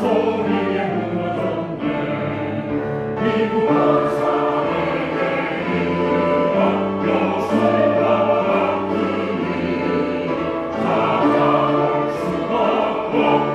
som vien und som mer wie du warst allein hier da uns war doch